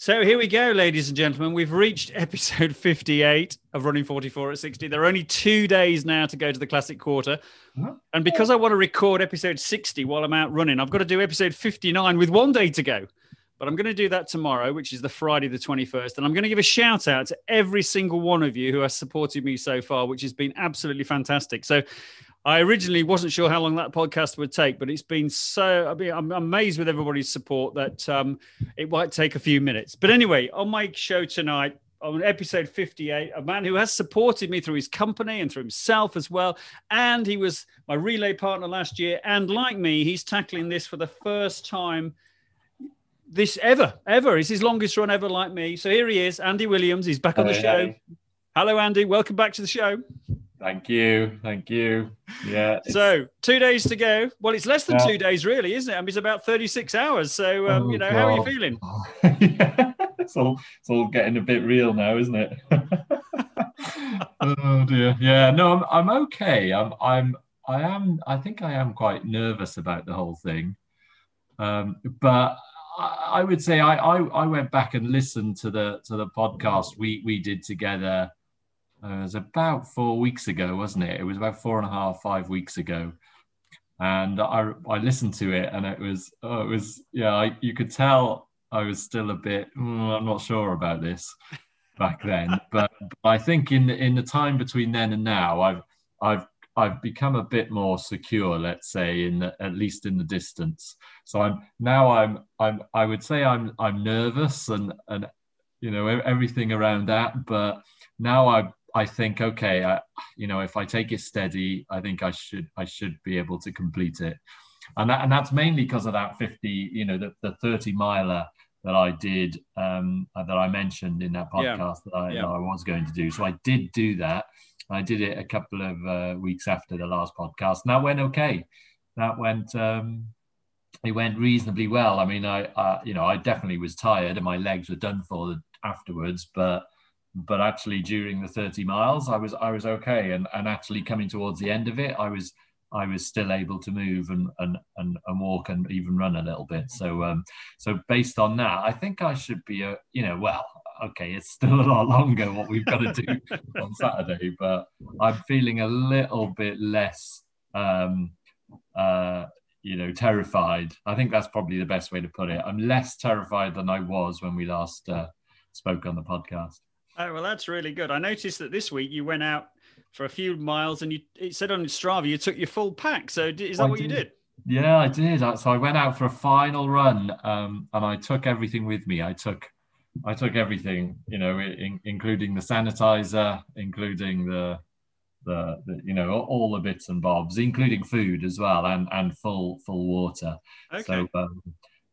So here we go, ladies and gentlemen. We've reached episode 58 of Running 44 at 60. There are only two days now to go to the Classic Quarter. Uh-huh. And because I want to record episode 60 while I'm out running, I've got to do episode 59 with one day to go. But I'm going to do that tomorrow, which is the Friday, the 21st. And I'm going to give a shout out to every single one of you who has supported me so far, which has been absolutely fantastic. So I originally wasn't sure how long that podcast would take, but it's been so. I mean, I'm amazed with everybody's support that um, it might take a few minutes. But anyway, on my show tonight, on episode 58, a man who has supported me through his company and through himself as well. And he was my relay partner last year. And like me, he's tackling this for the first time this ever, ever. It's his longest run ever, like me. So here he is, Andy Williams. He's back on the show. Hello, Andy. Welcome back to the show. Thank you. Thank you. Yeah. So two days to go. Well, it's less than Yeah. two days, really, isn't it? I mean, it's about 36 hours. So, um, Oh, you know, how are you feeling? yeah, it's all it's all getting a bit real now, isn't it? oh dear. Yeah. No, I'm I'm okay. I'm I'm I am. I think I am quite nervous about the whole thing. Um, but I, I would say I, I I went back and listened to the to the podcast we we did together. Uh, it was about four weeks ago, wasn't it? It was about four and a half, five weeks ago and I I listened to it, and it was oh, it was yeah, I, you could tell I was still a bit "Mm, I'm not sure about this back then, but, but I think in the, in the time between then and now, I've I've I've become a bit more secure, let's say, in the, at least in the distance. So I'm now I'm I'm I would say I'm I'm nervous and and you know everything around that, but now I I think okay, I, you know, if I take it steady, I think I should I should be able to complete it, and that, and that's mainly because of that fifty, you know, the, the thirty miler that I did um, uh, that I mentioned in that Yeah. podcast that, I, Yeah. that I was going to do. So I did do that. I did it a couple of uh, weeks after the last podcast, and that went okay. That went um, it went reasonably well. I mean, I, I you know I definitely was tired and my legs were done for afterwards, but but actually during the 30 miles i was i was okay. And and actually coming towards the end of it i was i was still able to move and and and, and walk and even run a little bit. So um so based on that i think i should be a you know well okay it's still a lot longer what we've got to do on saturday but i'm feeling a little bit less um uh you know terrified. I think that's probably the best way to put it. I'm less terrified than i was when we last uh, spoke on the podcast Oh, well, that's really good. I noticed that this week you went out for a few miles and you it said on Strava you took your full pack. So is that I what you did. did? Yeah, I did. So I went out for a final run, um, and I took everything with me. I took, I took everything, you know, in, including the sanitizer, including the, the, the, you know, all the bits and bobs, including food as well, and and full full water. Okay. So, um,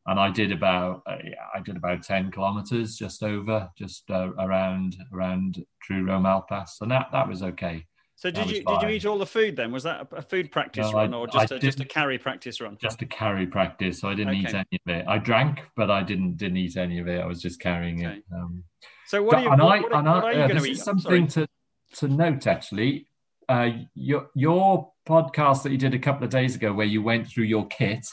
and I did about, uh, yeah, I did about ten kilometers, just over, just uh, around around True Rome Pass, and that that was okay. So did you did you eat all the food then? Was that a- food practice No, run or just a, just a carry practice run? just a carry practice. So I didn't eat any of it. I drank, but I didn't didn't eat any of it. I was just carrying Okay. it. Um, So what are you? and what, I, what and I, are you uh, going to eat? is something to to note actually. Uh, your your podcast that you did a couple of days ago, where you went through your kit,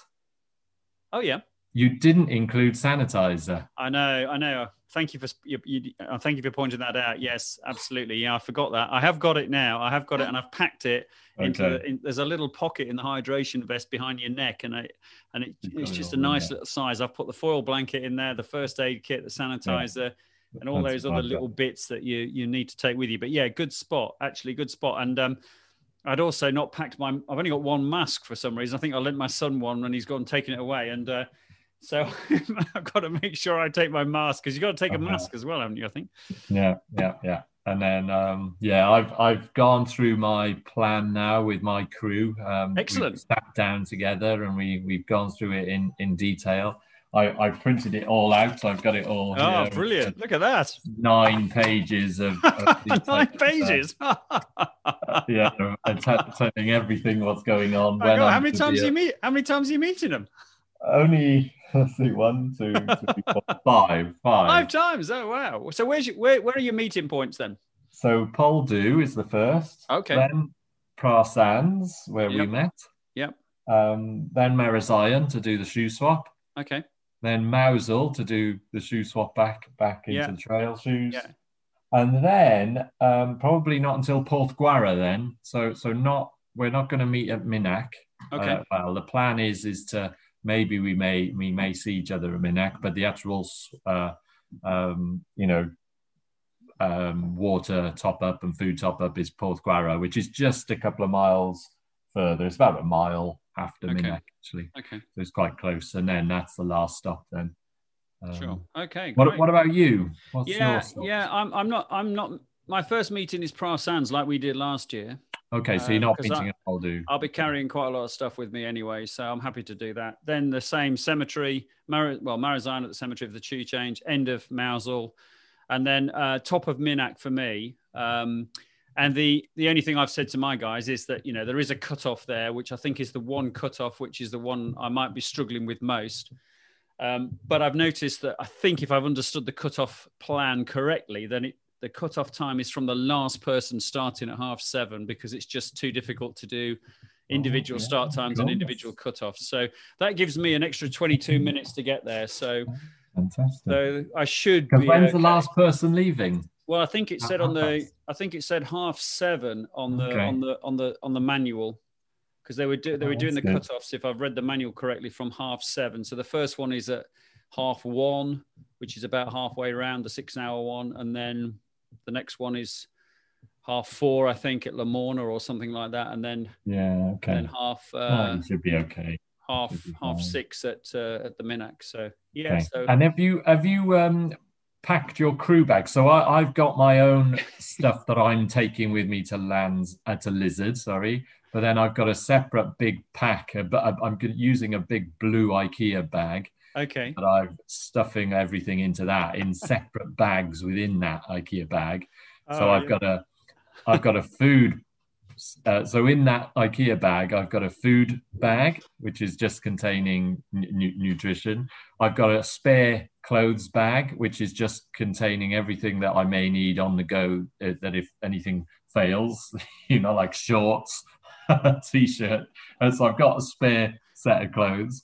Oh yeah, you didn't include sanitizer. I know, I know. Thank you for you, you, uh, thank you for pointing that out. Yes, absolutely. Yeah, I forgot that. I have got it now. I have got it, and I've packed it into. Okay. The, in, there's a little pocket in the hydration vest behind your neck, and I, and it, it's it just a nice little size. I've put the foil blanket in there, the first aid kit, the sanitizer, and all That's those other little bits that you you need to take with you. But yeah, good spot. Actually, good spot. And um, I'd also not packed my. I've only got one mask for some reason. I think I lent my son one, and he's gone taking it away. And uh, so I've got to make sure I take my mask because you've got to take a mask as well, haven't you? I think. Yeah, yeah, yeah. And then um, yeah, I've I've gone through my plan now with my crew. Um, Excellent. sat down together and we we've gone through it in in detail. I, I printed it all out. So I've got it all. Oh, here. brilliant! Look at that. Nine pages of, of. Nine pages. yeah, telling everything what's going on. God, how many times you meet? How many times are you meeting them? Only let's see, one, two, three, four, five, five. Five times. Oh wow. So where's your, where where are your meeting points then? So Poldhu is the first. Okay. Then Praa Sands, where we met. Yep. Um, then Marazion to do the shoe swap. Okay. then Mousehole to do the shoe swap back back into Yeah. trail shoes. Yeah. And then um, probably not until Porthgwarra then. So so not we're not going to meet at Minack. Okay. Uh, well, the plan is is to maybe we may we may see each other at Minack, but the actual uh, um, you know um, water top up and food top up is Porthgwarra, which is just a couple of miles further. It's about a mile after Okay. Minack actually, okay. so it's quite close. And then that's the last stop. Then. Um, Sure. Okay. What, what about you? What's yeah, yeah. I'm, I'm not. I'm not. My first meeting is Praa Sands, like we did last year. Okay, so Uh, you're not 'cause meeting I- at Moldu. I'll be carrying quite a lot of stuff with me anyway, so I'm happy to do that. Then the same cemetery, Mar- well, Marazion at the cemetery of the Chew Change, end of Mousehole, and then uh, top of Minack for me. Um, and the the only thing I've said to my guys is that you know there is a cutoff there, which I think is the one cutoff, which is the one I might be struggling with most. Um, but I've noticed that I think if I've understood the cutoff plan correctly, then it, the cutoff time is from the last person starting at half seven because it's just too difficult to do oh, individual yeah. start times and individual cutoffs. So that gives me an extra 22 minutes to get there. So, Fantastic. so I should be. when's the last person leaving? Well, I think it said on the. I think it said half seven on the Okay. on the on the on the manual, because they were do, they Oh, were doing the that's cutoffs. If I've read the manual correctly, from half seven. So the first one is at half one, which is about halfway around the six-hour one, and then the next one is half four, I think, at Lamorna or something like that, and then Yeah, okay. then half oh, uh, you should be okay. half be half six at uh, at the Minack. So yeah, Okay. so And have you have you um packed your crew bag? So I, I've got my own stuff that I'm taking with me to lands uh, to lizard, sorry. But then I've got a separate big pack, uh, but I'm- I'm using a big blue IKEA bag okay, that I'm stuffing everything into that in separate bags within that IKEA bag. So Oh, I've yeah. got a, I've got a food. Uh, so in that IKEA bag, I've got a food bag, which is just containing nu- nutrition. I've got a spare clothes bag, which is just containing everything that I may need on the go. uh, that if anything fails, you know, like shorts, t-shirt. And so I've got a spare set of clothes,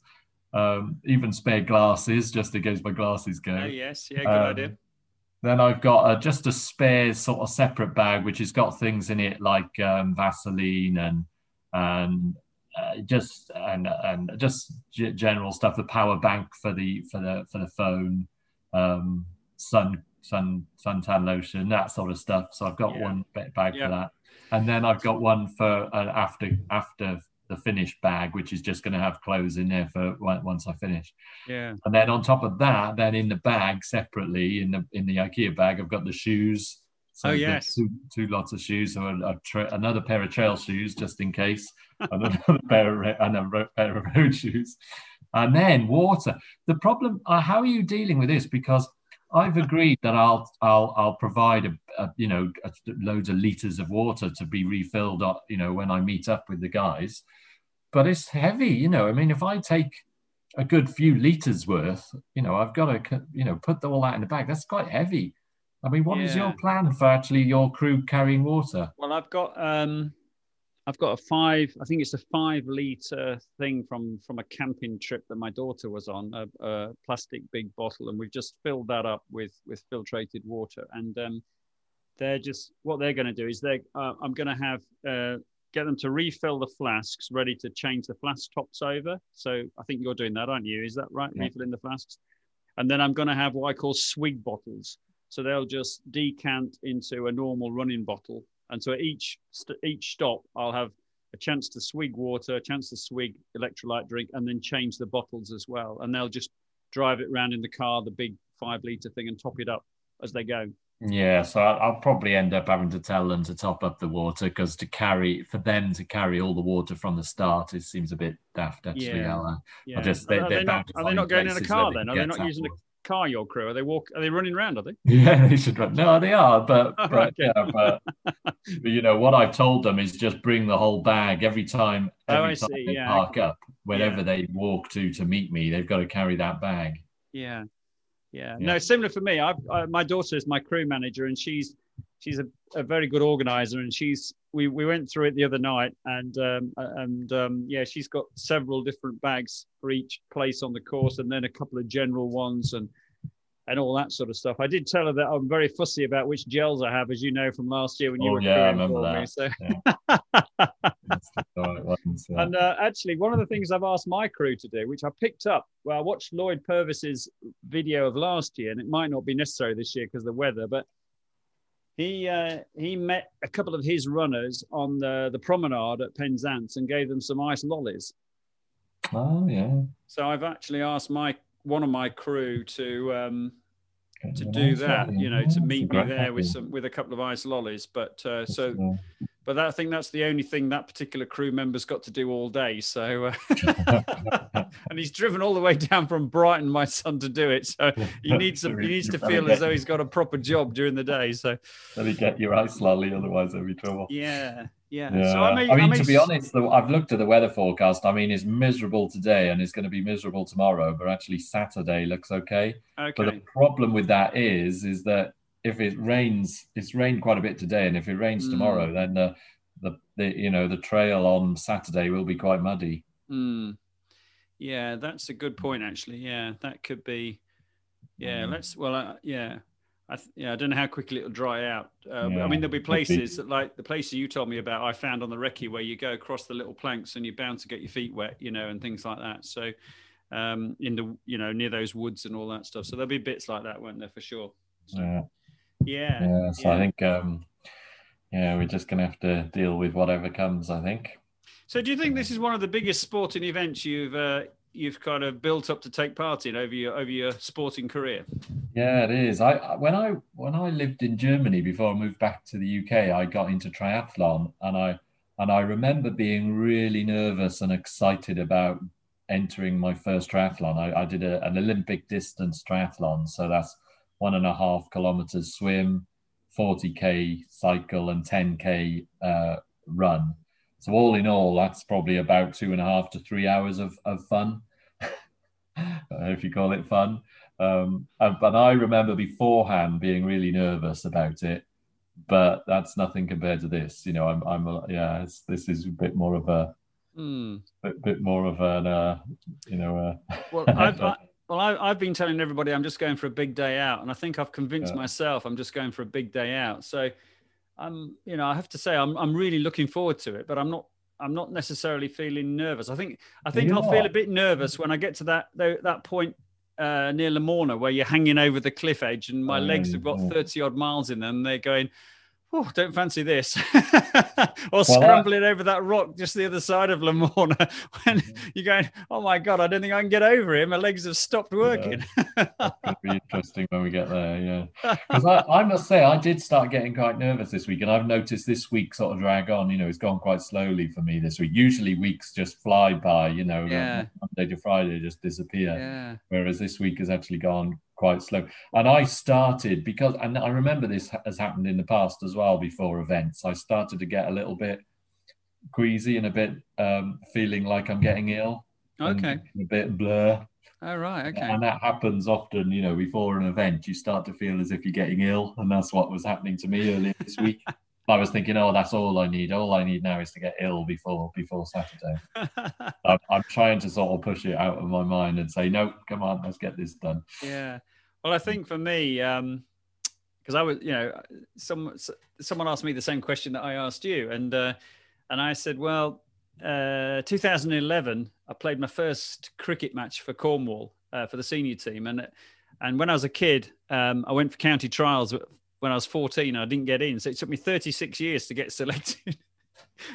um, even spare glasses, just in case my glasses go. Oh, yes, yeah, good Um, idea. Then I've got a, just a spare sort of separate bag, which has got things in it like um, Vaseline and and uh, just and and just g- general stuff. The power bank for the for the for the phone, um, sun sun suntan lotion, that sort of stuff. So I've got Yeah. one ba- bag Yeah. for that, and then I've got one for an after after the finished bag, which is just going to have clothes in there for once I finish. Yeah, And then on top of that, then in the bag separately in the in the IKEA bag, I've got the shoes. So Oh, yes. two, two lots of shoes. So a, a tra- another pair of trail shoes just in case, and another pair of and a pair of road shoes, and then water. The problem, uh, how are you dealing with this? Because I've agreed that I'll I'll I'll provide a, a you know a, loads of liters of water to be refilled up you know when I meet up with the guys, but it's heavy. You know, I mean, if I take a good few liters worth, you know, I've got to you know put all that in the bag. That's quite heavy. I mean, what is Yeah. your plan for actually your crew carrying water? Well, I've got um, I've got a five. I think it's a five liter thing from from a camping trip that my daughter was on. A, a plastic big bottle, and we've just filled that up with with filtrated water. And um, they're just what they're going to do is they uh, I'm going to have uh, get them to refill the flasks, ready to change the flask tops over. So I think you're doing that, aren't you? Is that right? Yeah. Refilling the flasks, and then I'm going to have what I call swig bottles. So they'll just decant into a normal running bottle, and so at each st- each stop, I'll have a chance to swig water, a chance to swig electrolyte drink, and then change the bottles as well. And they'll just drive it around in the car, the big five liter thing, and top it up as they go. Yeah, so I'll probably end up having to tell them to top up the water because to carry for them to carry all the water from the start, it seems a bit daft. Actually, Yeah. I'll, uh, Yeah. just- they- are, they not, are they not going in a car then? Are they not using a car? Your crew? Are they walk? Are they running around? Are they? Yeah, they should run. No, they are, but, Oh, but, okay. yeah, but, but, you know what I've told them is just bring the whole bag every time. Oh, Every I time see, they yeah, park okay. up, wherever Yeah. they walk to to meet me, they've got to carry that bag. Yeah. Yeah. Yeah. No, similar for me. I've, I, my daughter is my crew manager, and she's she's a, a very good organizer, and she's we we went through it the other night, and um, and um, yeah, she's got several different bags for each place on the course, and then a couple of general ones, and and all that sort of stuff. I did tell her that I'm very fussy about which gels I have, as you know from last year when you oh, were yeah, I remember that. Me, so. yeah. and uh, actually, one of the things I've asked my crew to do, which I picked up, well, I watched Lloyd Purvis's video of last year, and it might not be necessary this year because the weather, but he uh, he met a couple of his runners on the, the promenade at Penzance and gave them some ice lollies. Oh yeah. So I've actually asked my one of my crew to um, to do that, you know, to meet me there with some with a couple of ice lollies. But uh, so, but that, I think that's the only thing that particular crew member's got to do all day. So, uh, and he's driven all the way down from Brighton, my son, to do it. So he needs he needs to feel as though he's got a proper job during the day. So let me get your ice lolly, otherwise there'll be trouble. Yeah, yeah. yeah. So I, may, I mean, I to be honest, though, I've looked at the weather forecast. I mean, it's miserable today and it's going to be miserable tomorrow, but actually Saturday looks okay. Okay. But the problem with that is, is that if it rains, it's rained quite a bit today, and if it rains mm. tomorrow, then the, the, the you know the trail on Saturday will be quite muddy. Mm. Yeah, that's a good point. Actually, yeah, that could be. Yeah, mm. let's. Well, uh, yeah. I th- yeah, I don't know how quickly it'll dry out. Uh, yeah, I mean, there'll be places that, like the places you told me about. I found on the recce where you go across the little planks and you're bound to get your feet wet, you know, and things like that. So, um, in the you know near those woods and all that stuff. So there'll be bits like that, won't there, for sure? So, yeah. Yeah. Yeah. So yeah. I think, um, yeah, we're just gonna have to deal with whatever comes. I think. So, do you think this is one of the biggest sporting events you've uh, you've kind of built up to take part in over your over your sporting career. Yeah, it is. I when I when I lived in Germany before I moved back to the UK, I got into triathlon, and I and I remember being really nervous and excited about entering my first triathlon. I, I did a, an Olympic distance triathlon, so that's one and a half kilometers swim, 40k cycle, and 10k uh, run. So all in all, that's probably about two and a half to three hours of, of fun, if you call it fun. Um, but I remember beforehand being really nervous about it, but that's nothing compared to this. You know, I'm, I'm, yeah, this is a bit more of a, mm. bit, bit more of an, uh, you know, uh, well, I've, I, well, I, have been telling everybody I'm just going for a big day out, and I think I've convinced yeah. myself I'm just going for a big day out. So I'm, you know, I have to say I'm, I'm really looking forward to it, but I'm not, I'm not necessarily feeling nervous. I think, I think I'll feel a bit nervous when I get to that, that point uh, near Lamorna where you're hanging over the cliff edge and my legs have got 30 odd miles in them. They're going, oh, don't fancy this. or well, scrambling over that rock just the other side of Lamorna when mm. you're going, oh my God, I don't think I can get over it. My legs have stopped working. Yeah. It'll be interesting when we get there. Yeah. Because I, I, must say, I did start getting quite nervous this week. And I've noticed this week sort of drag on. You know, it's gone quite slowly for me this week. Usually weeks just fly by, you know, yeah. Monday to Friday just disappear. Yeah. Whereas this week has actually gone quite slow. And I started because, and I remember this has happened in the past as well before events. I started to get a little bit queasy and a bit um, feeling like I'm getting ill. Okay. A bit blur. Oh, right. Okay. And that happens often, you know, before an event, you start to feel as if you're getting ill. And that's what was happening to me earlier this week. I was thinking, oh, that's all I need. All I need now is to get ill before before Saturday. I'm, I'm, trying to sort of push it out of my mind and say, no, come on, let's get this done. Yeah. Well, I think for me, because um, I was, you know, some someone asked me the same question that I asked you, and uh, and I said, well, uh, 2011, I played my first cricket match for Cornwall uh, for the senior team, and and when I was a kid, um, I went for county trials when I was 14. I didn't get in, so it took me 36 years to get selected.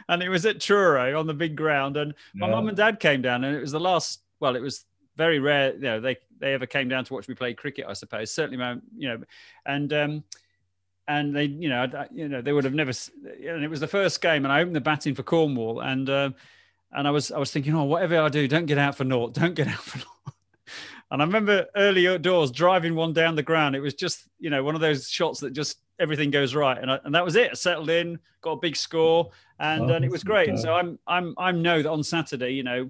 and it was at Truro on the big ground, and my mum and dad came down, and it was the last. Well, it was very rare. You know, they they ever came down to watch me play cricket. I suppose certainly, my, you know, and um, and they, you know, you know, they would have never. And it was the first game, and I opened the batting for Cornwall, and um, and I was I was thinking, oh, whatever I do, don't get out for naught, don't get out for naught. And I remember early outdoors driving one down the ground. It was just, you know, one of those shots that just everything goes right, and I, and that was it. I settled in, got a big score, and, oh, and it was great. So I'm I'm I'm know that on Saturday, you know,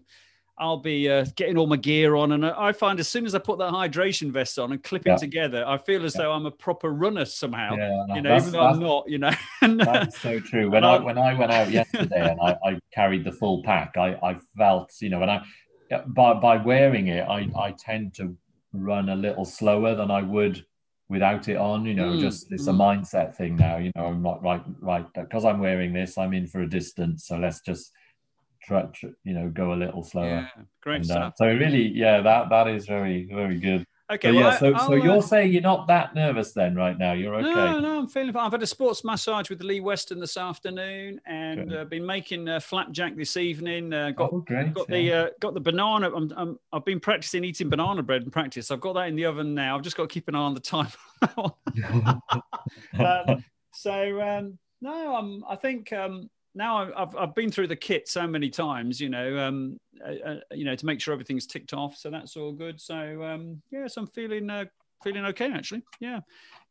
I'll be uh, getting all my gear on, and I find as soon as I put that hydration vest on and clip Yeah. it together, I feel as though I'm a proper runner somehow. Yeah, You know, even though I'm not. You know. And, That's so true. When I I'll- when I went out yesterday and I, I carried the full pack, I, I felt you know when I by by wearing it, I, I tend to run a little slower than I would without it on. You know, Mm, just it's a mm. mindset thing now. You know, I'm not right right because I'm wearing this. I'm in for a distance, so let's just try tr- you know go a little slower. yeah, great And, uh, so really, yeah, that that is very very good. Okay, So well, yeah, so I'll, so uh, you're saying you're not that nervous then right now? You're okay. No, no, I'm feeling fine. I've had a sports massage with Lee Weston this afternoon, and uh, been making uh, flapjack this evening. Uh, got oh, great. got yeah. the uh, got the banana. I'm, I'm, I've been practicing eating banana bread in practice. I've got that in the oven now. I've just got to keep an eye on the time. um, so um, no, I'm. I think um, now I've- I've been through the kit so many times. You know, um, uh, uh, you know, to make sure everything's ticked off. So that's all good. So um, yes, I'm feeling uh, feeling okay actually. Yeah,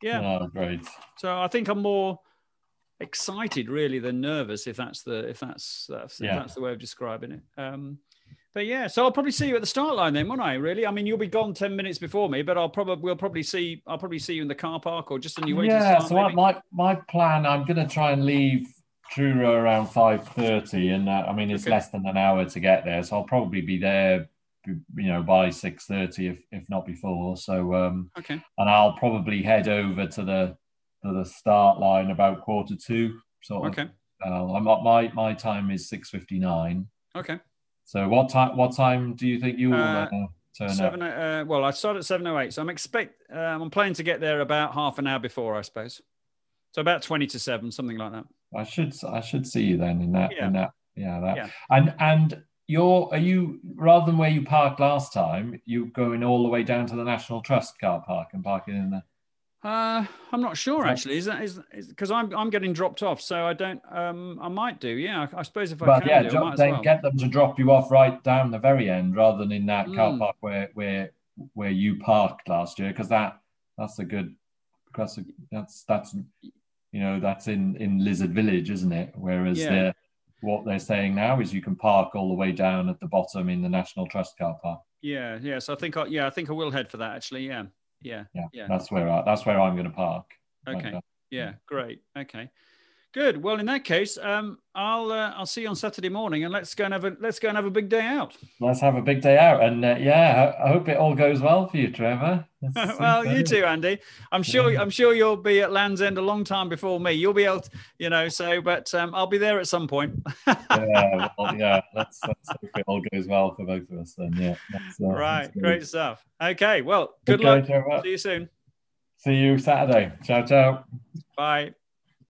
yeah. Oh, great. So I think I'm more excited really than nervous if that's the if that's that's, if that's the way of describing it. Um, but yeah, so I'll probably see you at the start line then, won't I? Really? I mean, you'll be gone ten minutes before me, but I'll probably we'll probably see I'll probably see you in the car park or just on your way to the yeah, start. so maybe? my my plan, I'm going to try and leave Truro around five thirty, and uh, I mean it's Okay. less than an hour to get there, so I'll probably be there, you know, by six thirty, if if not before. So, um, Okay. and I'll probably head over to the to the start line about quarter two. Sort of. Okay. Uh, I'm at my my time is six fifty nine. Okay. So what time? What time do you think you will Uh, uh, turn Seven. up? Uh, well, I start at seven oh eight, so I'm expect. Um, I'm planning to get there about half an hour before, I suppose. So about twenty to seven, something like that. I should I should see you then in that Yeah. in that yeah that Yeah. and and you're are you rather than where you parked last time you going all the way down to the National Trust car park and parking in there. Uh, I'm not sure actually. Is that is because I'm I'm getting dropped off, so I don't. Um, I might do. Yeah, I, I suppose if I but can yeah do, I dro- might as then well. get them to drop you off right down the very end rather than in that car Mm. park where where where you parked last year because that that's a good that's a, that's that's you know that's in in Lizard Village isn't it whereas Yeah. they're what they're saying now is you can park all the way down at the bottom in the National Trust car park. Yeah, yeah. So I think I, yeah, I think I will head for that actually. Yeah, yeah, Yeah, Yeah. that's where I, that's where I'm going to park. Okay. yeah. Great. Okay. Good. Well, in that case, um, I'll uh, I'll see you on Saturday morning, and let's go and have a let's go and have a big day out. Let's have a big day out, and uh, yeah, I, I hope it all goes well for you, Trevor. Well, you too, Andy. I'm sure Yeah. I'm sure you'll be at Land's End a long time before me. You'll be able, to, you know. So, but um, I'll be there at some point. yeah, well, yeah. Let's, let's hope it all goes well for both of us then. Yeah, uh, right. Great stuff. Okay. Well, good Okay, luck. Trevor. See you soon. See you Saturday. Ciao, ciao. Bye.